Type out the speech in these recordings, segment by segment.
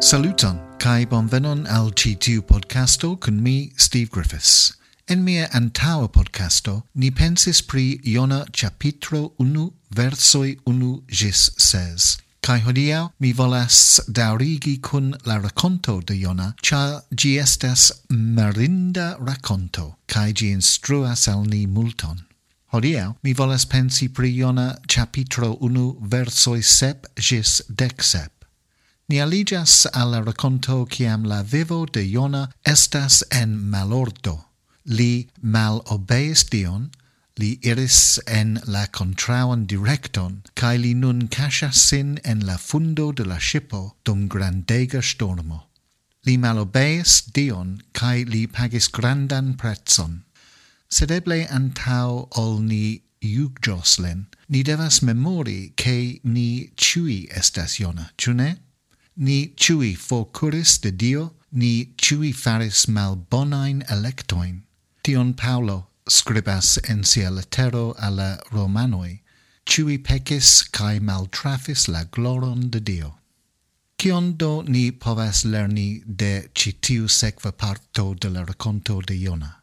Saluton, kai bonvenon al citiu podcasto kun mi, Steve Griffiths. En mia antaua podcasto, ni pensis pri Iona chapitro 1, versoi 1 gis ses. Kai hodiau mi volas daurigi kun la raconto de Iona, cha gi estas merinda raconto, kai gi instruas al ni multon. Hodiau mi volas pensi pri Iona chapitro 1, versoi 7 gis 10 ni aligas al raconto ciam la vivo de Iona estas en malordo. Li mal obeis Dion, li iris en la contrauan directon, cae li nun casas sin en la fundo de la shipo dum grandega stormo. Li malobeis Dion, cae li pagis grandan pretzon. Sed eble antau ol ni iug ni devas memori che ni ciui estas Iona, ciu ne? ni ciui forcuris de Dio, ni ciui faris malbonain electoin. Tion Paulo scribas en sia letero alla Romanoi, ciui pecis cae maltrafis la gloron de Dio. Cion do ni povas lerni de citiu sekva parto de la raconto de Iona?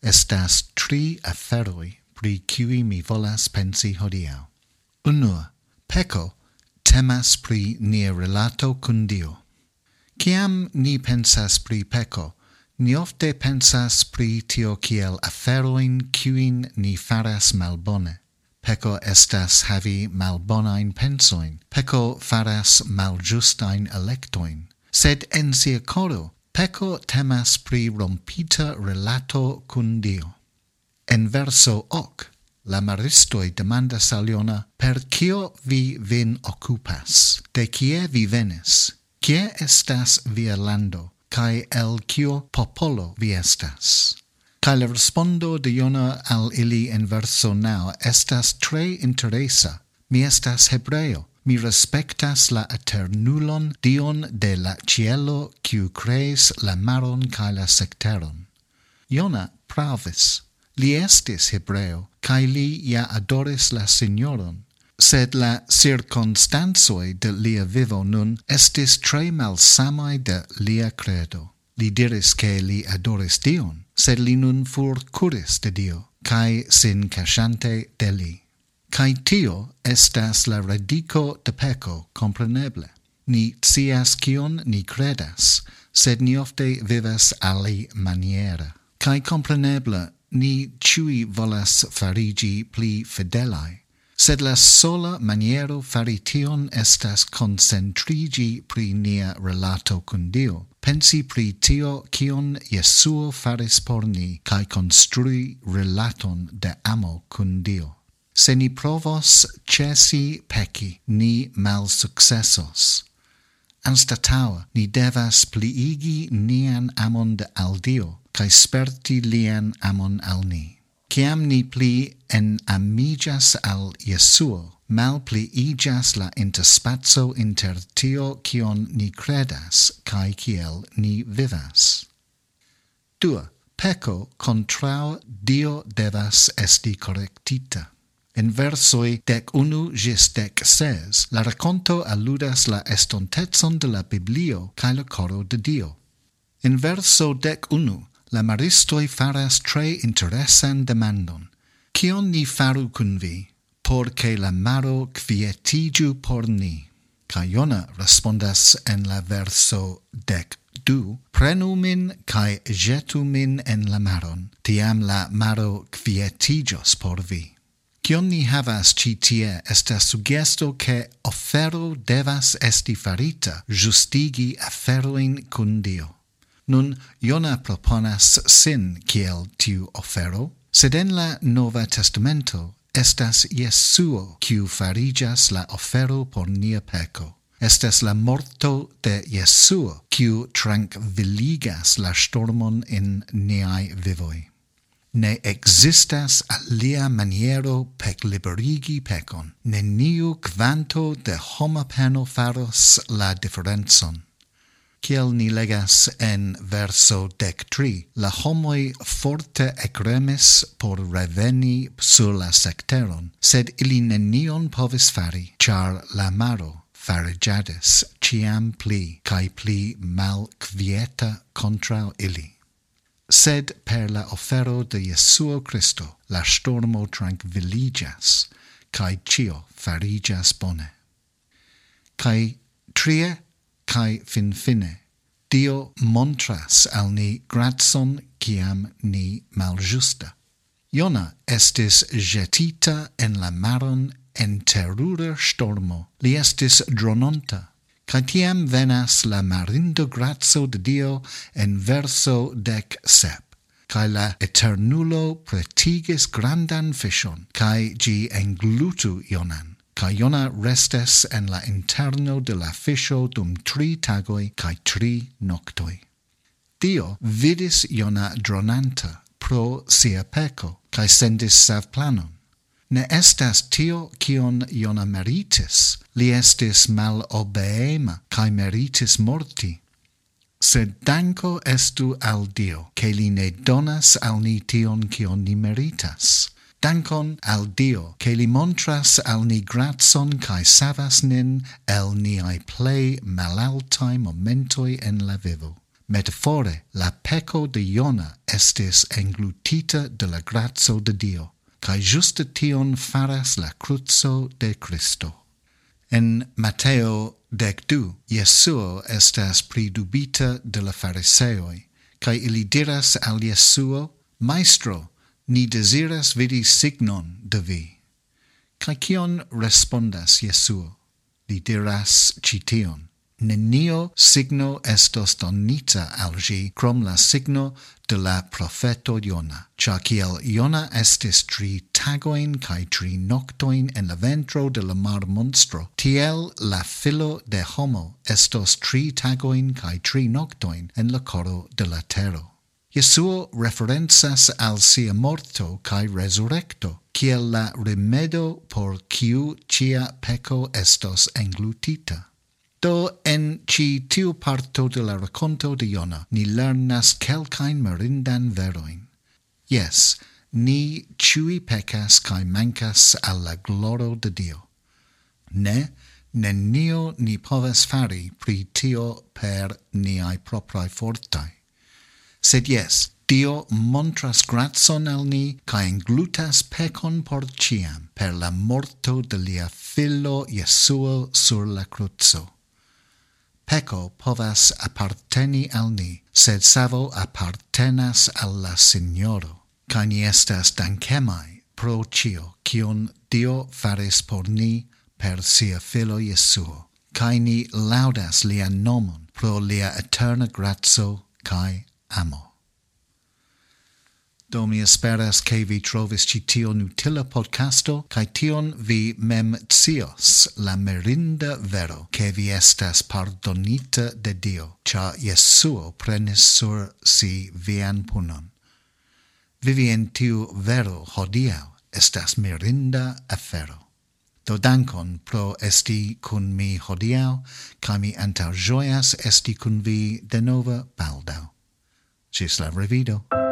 Estas tri aferoi pri cui mi volas pensi hodiau. Unua, peco temas pri nia relato cun Dio. Ciam ni pensas pri peco, ni ofte pensas pri tio kiel aferoin cuin ni faras malbone. Peco estas havi malbonain pensoin, peco faras maljustain electoin, sed en sia coro peco temas pri rompita relato cun Dio. En verso hoc, La maristoi demandas al Iona, per cio vi vin occupas? De cie vi venis? Cie estas via lando? Cae el cio popolo vi estas? kai le respondo de Iona al ili en verso nau estas tre interesa. Mi estas hebreo. Mi respectas la eternulon dion de la cielo, quiu creis la maron cae la secteron. Iona pravis Li estis hebreo, cae li ja adoris la Signoron, sed la circonstanzoi de lia vivo nun estis tre malsamai de lia credo. Li diris che li adoris Dion, sed li nun fur curis de Dio, cae sin casciante de li. Cae tio estas la radico de peco compreneble. Ni cias cion ni credas, sed ni ofte vivas ali maniera. Cae compreneble ni ciui volas farigi pli fidelai, sed la sola maniero fari tion estas concentrigi pri nia relato cun Dio, pensi pri tio cion Jesuo faris por ni, cae construi relaton de amo cun Dio. Se ni provos cesi peci, ni mal successos. Anstataua, ni devas pliigi nian amon de al Dio, cae sperti lien amon al ni. Ciam ni pli en amigas al Jesuo, mal pli igas la interspazzo inter tio cion ni credas cae ciel ni vivas. 2. Peco contrao Dio devas esti correctita. In versoi dec unu gis dec ses, la raconto alludas la estontezon de la Biblio cae la coro de Dio. In verso dec unu, la maristoi faras tre interesan demandon. Cion ni faru cun vi, por che la maro quietigiu por ni? Caiona respondas en la verso dec du, prenu min cae jetu min en la maron, tiam la maro quietigios por vi. Cion ni havas ci tie estas sugesto che ofero devas esti farita, justigi aferoin cun Dio. Nun Iona proponas sin kiel tiu ofero, sed en la Nova Testamento estas Jesuo kiu farigas la ofero por nia peco. Estas la morto de Jesuo kiu tranquilligas la stormon en niai vivoi. Ne existas alia maniero pec liberigi pecon. Neniu quanto de homa peno faros la differenzon kiel ni legas en verso dec tri. La homoi forte ecremis por reveni sur la secteron, sed ili nenion povis fari, char la maro farigiadis ciam pli, cae pli mal quieta contra ili. Sed per la offero de Jesuo Christo la stormo tranquilligas, cae cio farigas bone. Cae trie cae fin fine. Dio montras al ni gratson ciam ni maljusta. Iona estis jetita en la maron en terura stormo. Li estis drononta. Cae tiam venas la marindo gratso de Dio en verso dec sep. Cae la eternulo pretigis grandan fishon, cae gi englutu Ionan. Caiona restes en la interno de la fisho dum tri tagoi cae tri noctoi. Dio vidis Iona dronanta pro sia peco, cae sendis savplanon. Ne estas tio cion Iona meritis, li estis mal obeema, cae meritis morti. Sed danko estu al Dio, che li ne donas al ni tion cion ni meritas Dankon al Dio, che li montras al ni gratson cae savas nin el niai plei malaltai momentoi en la vivo. Metafore, la peco de Iona estis englutita de la grazzo de Dio, cae juste tion faras la cruzo de Cristo. En Matteo dec du, Jesuo estas pridubita de la fariseoi, cae ili diras al Jesuo, Maestro, ni desiras vidi signon de vi. Cae cion respondas Jesuo? Li diras cition. Nenio signo estos donita al gi, crom la signo de la profeto Iona. Cia ciel Iona estis tri tagoin cae tri noctoin en la ventro de la mar monstro, tiel la filo de homo estos tri tagoin cae tri noctoin en la coro de la tero. Jesuo referenzas al sia morto cae resurrecto, kiel la remedo por kiu cia peco estos englutita. Do en ci tiu parto de la raconto de Iona ni lernas kelkain merindan veroin. Yes, ni ciui pecas cae mancas alla gloro de Dio. Ne, nenio ni povas fari pri tio per niai proprae fortai sed yes, Dio montras gratson al ni, ca englutas pecon por ciam, per la morto de lia filo Jesuo sur la cruzo. Peco povas apparteni al ni, sed savo appartenas al la Signoro, ca ni estas dankemai pro cio, cion Dio faris por ni per sia filo Jesuo, ca ni laudas lia nomon pro lia eterna grazzo cae amo. Do mi esperas che vi trovis ci tion utila podcasto, cae tion vi mem cios la merinda vero, che vi estas pardonita de Dio, ca Jesuo prenis sur si vian punon. Vivi en tiu vero hodiau estas merinda afero. Do dankon pro esti cun mi hodiau, ca mi antau joias esti cun vi de nova Chislav Revido.